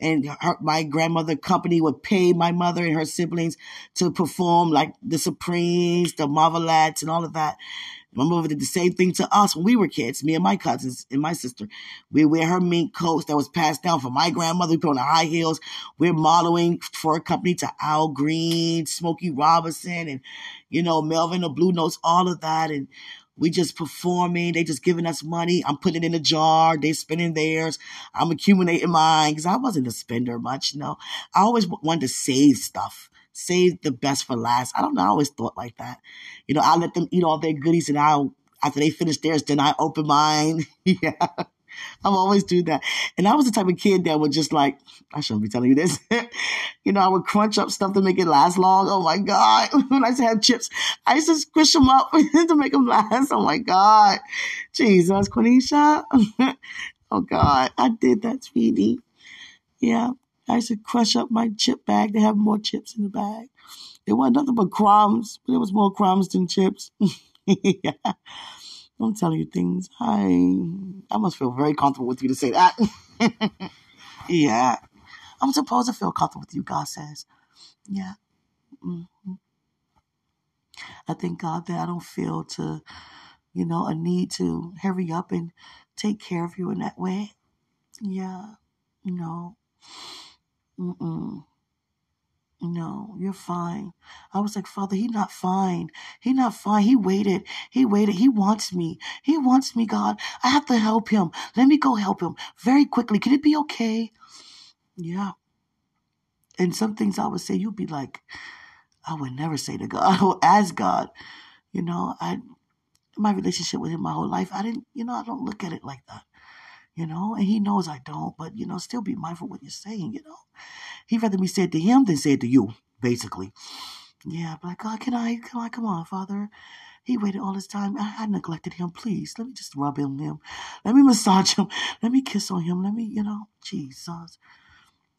and her, my grandmother company would pay my mother and her siblings to perform like the Supremes, the Marvelettes and all of that. My mother did the same thing to us when we were kids, me and my cousins and my sister. We wear her mink coats that was passed down from my grandmother. We put on the high heels. We're modeling for a company to Al Green, Smokey Robinson, and, you know, Melvin the Blue Notes, all of that. And we just performing. They just giving us money. I'm putting it in a jar. They spending theirs. I'm accumulating mine because I wasn't a spender much. You know, I always wanted to save stuff save the best for last. I don't know. I always thought like that. You know, I let them eat all their goodies and I'll, after they finish theirs, then I open mine. [LAUGHS] yeah. [LAUGHS] I'm always do that. And I was the type of kid that would just like, I shouldn't be telling you this. [LAUGHS] you know, I would crunch up stuff to make it last long. Oh my God. [LAUGHS] when I used to have chips, I used to squish them up to make them last. Oh my God. Jesus, Quenisha. oh God. I did that, Speedy. Yeah. I used to crush up my chip bag to have more chips in the bag. It wasn't nothing but crumbs, but it was more crumbs than chips. yeah. I'm telling you things. I I must feel very comfortable with you to say that. [LAUGHS] yeah. I'm supposed to feel comfortable with you, God says. Yeah. Mm-hmm. I thank God that I don't feel to, you know, a need to hurry up and take care of you in that way. Yeah. No. Mm-mm. No, you're fine. I was like, Father, he not fine. He not fine. He waited. He waited. He wants me. He wants me, God. I have to help him. Let me go help him very quickly. Can it be okay? Yeah. And some things I would say, you'd be like, I would never say to God [LAUGHS] ask God. You know, I my relationship with him my whole life, I didn't, you know, I don't look at it like that you know, and he knows I don't, but you know, still be mindful what you're saying, you know. He'd rather me say it to him than say it to you, basically. Yeah, but like, God, can I, can I, come on, Father, He waited all this time. I, I neglected him. Please, let me just rub him, him. Let me massage him. [LAUGHS] Let me kiss on him. Let me, you know, Jesus.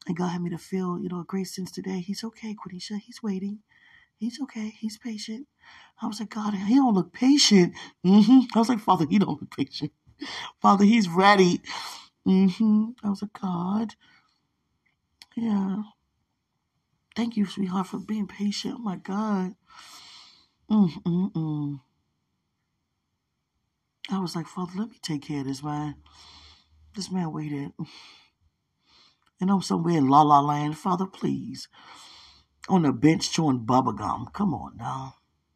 And God had me to feel, you know, a great sense today. He's okay, Quenisha. He's waiting. He's okay. He's patient. I was like, God, he don't look patient. Mm-hmm. I was like, Father, he don't look patient. [LAUGHS] Father, he's ready. Mm-hmm. I was like, God. Yeah. Thank you, sweetheart, for being patient. Oh my God. Mm-mm-mm. I was like, Father, let me take care of this man. This man waited. And I'm somewhere in La La Land. Father, please. On the bench chewing bubblegum. Come on now.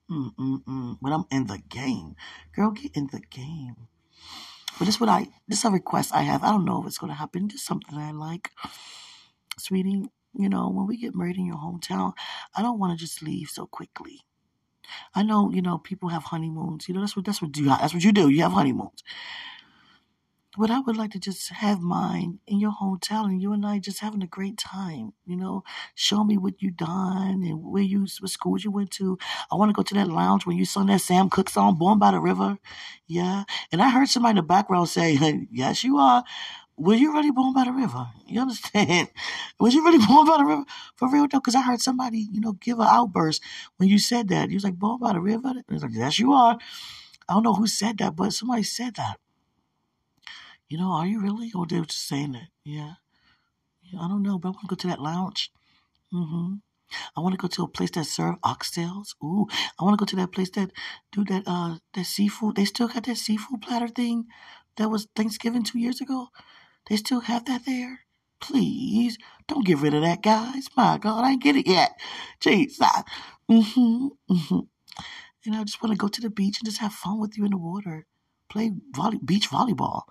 Mm-mm-mm. But I'm in the game. Girl, get in the game. But this what I this is a request I have. I don't know if it's gonna happen. Just something I like. Sweetie, you know, when we get married in your hometown, I don't want to just leave so quickly. I know, you know, people have honeymoons. You know, that's what that's what you that's what you do. You have honeymoons. But I would like to just have mine in your hometown and you and I just having a great time. You know, show me what you done and where you what schools you went to. I want to go to that lounge when you sung that Sam Cooke song, Born by the River. Yeah. And I heard somebody in the background say, Yes, you are. Were you really born by the river? You understand? [LAUGHS] Was you really born by the river? For real though, because I heard somebody, you know, give an outburst when you said that. He was like, born by the river? I was like, yes, you are. I don't know who said that, but somebody said that. You know, are you really? Or they were just saying that. Yeah. yeah I don't know, but I want to go to that lounge. Mm-hmm. I want to go to a place that serve oxtails. Ooh, I want to go to that place that do that uh that seafood. They still got that seafood platter thing that was Thanksgiving two years ago. They still have that there? Please, don't get rid of that, guys. My God, I ain't get it yet. Jesus. Mm-hmm, mm-hmm. And I just want to go to the beach and just have fun with you in the water. Play volley, beach volleyball.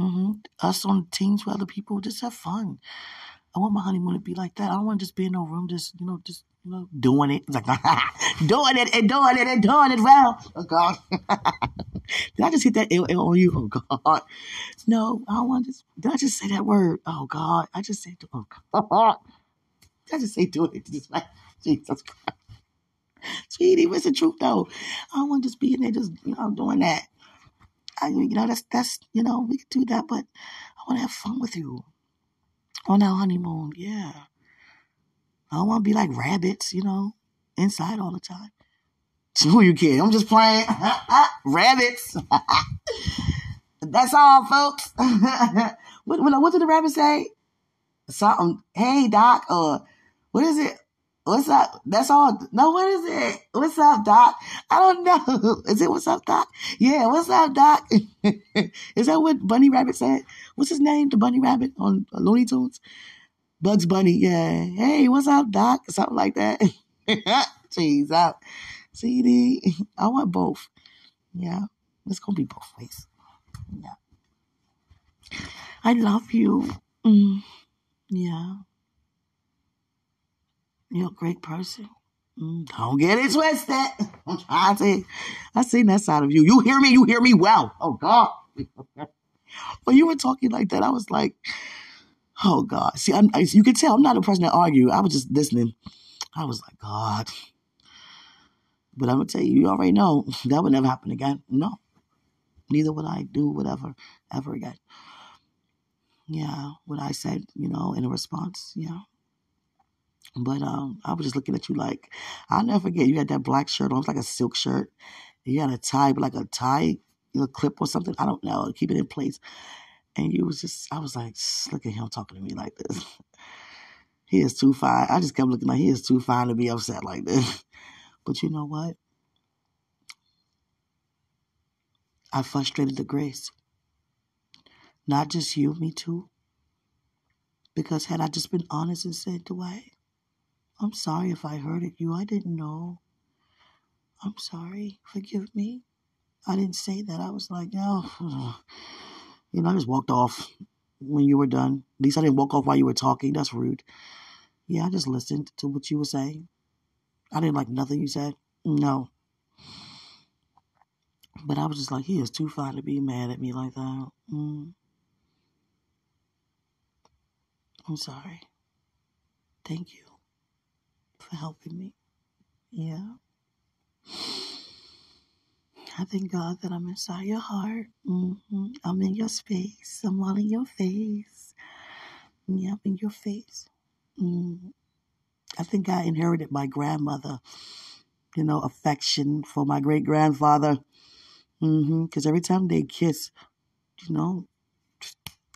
Mm-hmm. Us on teams with other people, just have fun. I want my honeymoon to be like that. I don't want to just be in no room, just you know, just you know, doing it. Like [LAUGHS] doing it and doing it and doing it well. Oh God. [LAUGHS] Did I just hit that L L on you? Oh God. No, I don't want to. Just, did I just say that word? Oh God. I just said, oh God. [LAUGHS] Did I just say doing it? Just like Jesus Christ. Sweetie, what's the truth though? I don't want to just be in there just, you know, doing that. I, you know, that's, that's, you know, we could do that, but I want to have fun with you on our honeymoon. Yeah. I don't want to be like rabbits, you know, inside all the time. [LAUGHS] Who you kidding? I'm just playing. [LAUGHS] rabbits. [LAUGHS] That's all, folks. what, what, what did the rabbit say? Something. Hey, Doc. Or uh, what is it? What's up? That's all. No, what is it? What's up, Doc? I don't know. [LAUGHS] Is it what's up, Doc? Yeah, what's up, Doc? [LAUGHS] is that what Bunny Rabbit said? What's his name? The Bunny Rabbit on Looney Tunes? Bugs Bunny, yeah. Hey, what's up, Doc? Something like that. [LAUGHS] Jeez, I, CD, I want both. Yeah, it's gonna be both ways. Yeah, I love you. Mm. Yeah, you're a great person. Mm. Don't get it twisted. I'm trying to. I seen that side of you. You hear me? You hear me well. Oh God. [LAUGHS] when you were talking like that, I was like, Oh God! See, I'm, I, you can tell I'm not a person that argue. I was just listening. I was like, God. But I'm gonna tell you, you already know [LAUGHS] that would never happen again. No, neither would I do whatever ever again. Yeah, what I said, you know, in a response, yeah. But um, I was just looking at you like I'll never forget. You had that black shirt on, like a silk shirt. You had a tie, like a tie, you know, clip or something. I don't know, keep it in place. And you was just, I was like, look at him talking to me like this. [LAUGHS] he is too fine. I just kept looking like he is too fine to be upset like this. [LAUGHS] But you know what? I frustrated the grace. Not just you, me too. Because had I just been honest and said, Dwight, I'm sorry if I hurted you. I didn't know. I'm sorry. Forgive me. I didn't say that. I was like, oh, [SIGHS] you know, I just walked off when you were done. At least I didn't walk off while you were talking. That's rude. Yeah, I just listened to what you were saying. I didn't like nothing you said. No. But I was just like, he is too fine to be mad at me like that. Mm. I'm sorry. Thank you for helping me. Yeah. I thank God that I'm inside your heart. hmm I'm in your space. I'm all in your face. Yeah, I'm in your face. Mm. I think I inherited my grandmother, you know, affection for my great grandfather. Because every time they kiss, you know,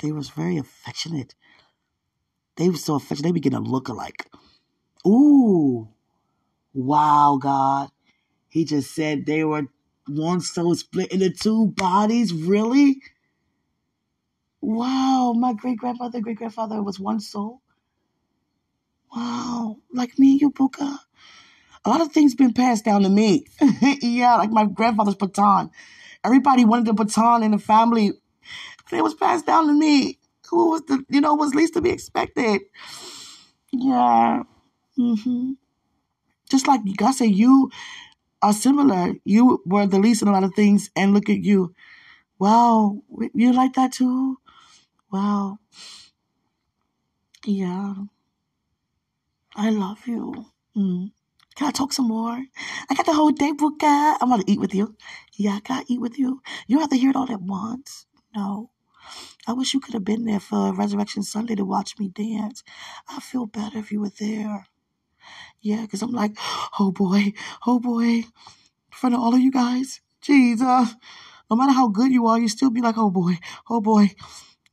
they was very affectionate. They were so affectionate. They begin to look alike. Ooh, wow, God. He just said they were one soul split into two bodies. Really? Wow, my great grandfather, great grandfather was one soul. Wow, like me and you, Buka. A lot of things been passed down to me. [LAUGHS] yeah, like my grandfather's baton. Everybody wanted the baton in the family. It was passed down to me. Who was the, you know, was least to be expected. Yeah. Hmm Just like God said, you are similar. You were the least in a lot of things, and look at you. Wow, you like that too? Wow. Yeah. I love you. Mm. Can I talk some more? I got the whole day book, guy. I'm gonna eat with you. Yeah, I gotta eat with you. You don't have to hear it all at once. No. I wish you could have been there for Resurrection Sunday to watch me dance. I feel better if you were there. Yeah, because I'm like, oh boy, oh boy, in front of all of you guys. Jesus. No matter how good you are, you still be like, oh boy, oh boy.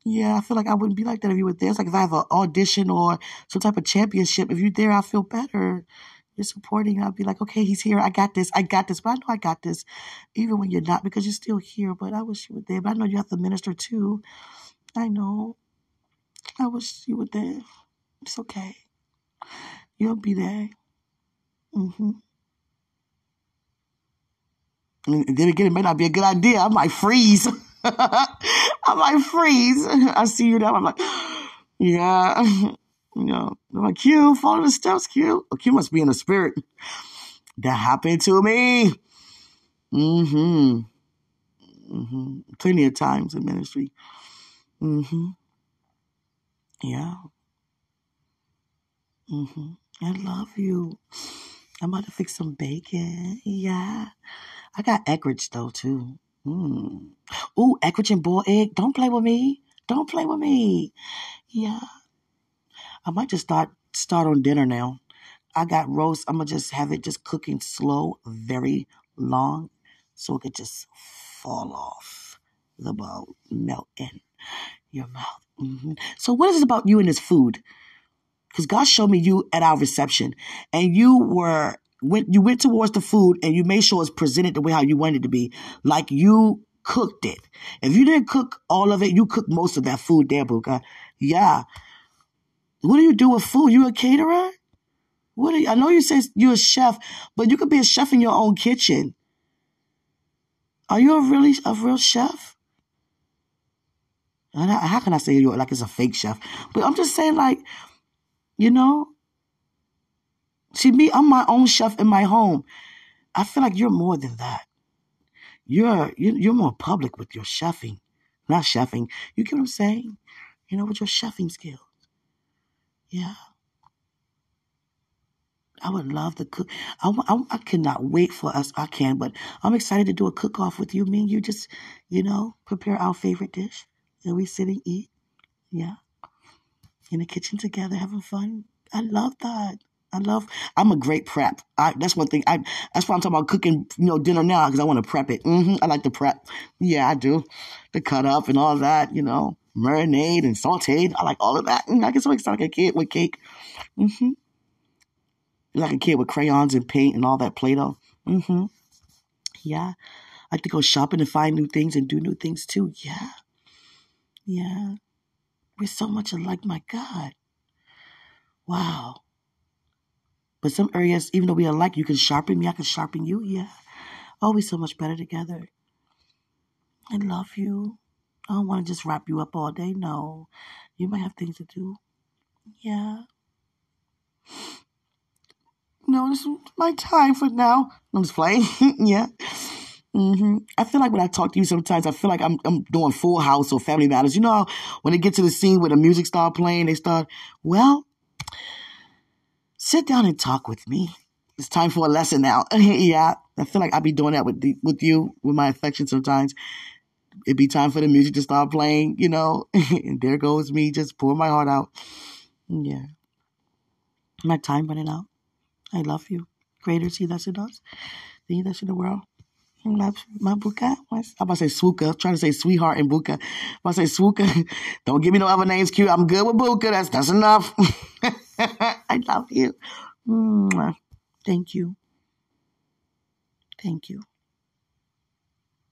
Yeah, I feel like I wouldn't be like that if you were there. It's like if I have an audition or some type of championship, if you're there, I feel better. You're supporting. I'll be like, okay, he's here. I got this. I got this. But I know I got this, even when you're not, because you're still here. But I wish you were there. But I know you have to minister too. I know. I wish you were there. It's okay. You'll be there. Mm-hmm. And then again, it may not be a good idea. I might freeze. [LAUGHS] I might freeze. I see you now. I'm like, [GASPS] yeah. [LAUGHS] You know, I'm like, Q, follow the steps, Q. Oh, Q must be in the spirit. That happened to me. Mm-hmm. Mm-hmm. Plenty of times in ministry. Mm-hmm. Yeah. Mm-hmm. I love you. I'm about to fix some bacon. Yeah. I got Eckrich though too. Mm. Ooh, Eckrich and boiled egg. Don't play with me. Don't play with me. Yeah. I might just start start on dinner now. I got roast. I'm gonna just have it just cooking slow, very long, so it could just fall off the bowl, melt in your mouth. hmm So, what is it about you and this food? Because God showed me you at our reception, and you were went you went towards the food, and you made sure it's presented the way how you wanted it to be, like you cooked it. If you didn't cook all of it, you cooked most of that food there, Buka. Yeah. What do you do with food? You a caterer? What you, I know you say you're a chef, but you could be a chef in your own kitchen. Are you a really a real chef? How how can I say you're like it's a fake chef? But I'm just saying, like, you know, see me, I'm my own chef in my home. I feel like you're more than that. You're you- you're more public with your chefing, not chefing. You get what I'm saying? You know, with your chefing skills. Yeah. I would love to cook. I, I, I cannot wait for us. I can, but I'm excited to do a cook off with you. Me and you just, you know, prepare our favorite dish and we sit and eat. Yeah. In the kitchen together, having fun. I love that. I love, I'm a great prep. I, that's one thing. I, that's why I'm talking about cooking, you know, dinner now because I want to prep it. hmm I like to prep. Yeah, I do. The cut up and all that, you know, marinade and sauteed. I like all of that. Mm, I get so excited like a kid with cake. Mm-hmm. like a kid with crayons and paint and all that Play-Doh. Mm-hmm. Yeah. I like to go shopping and find new things and do new things too. Yeah. Yeah. We're so much alike, my God. Wow. But some areas, even though we are alike, you can sharpen me, I can sharpen you. Yeah. Oh, Always so much better together. I love you. I don't want to just wrap you up all day. No. You might have things to do. Yeah. No, this is my time for now. I'm just playing. [LAUGHS] yeah. Hmm I feel like when I talk to you sometimes, I feel like I'm I'm doing Full House or Family Matters. You know, when they get to the scene where the music start playing, they start, well, sit down and talk with me. It's time for a lesson now. [LAUGHS] yeah, I feel like I be doing that with the, with you, with my affection sometimes. It'd be time for the music to start playing, you know, [LAUGHS] and there goes me just pouring my heart out. Yeah. My time running out. I love you. Greater is he that's in us, the that's in the world. My, my buka. I'm about to say swooka. I'm trying to say sweetheart and buka. I'm about to say swooka. [LAUGHS] Don't give me no other names, cute. I'm good with buka. That's that's enough. [LAUGHS] I love you. Thank you. Thank you.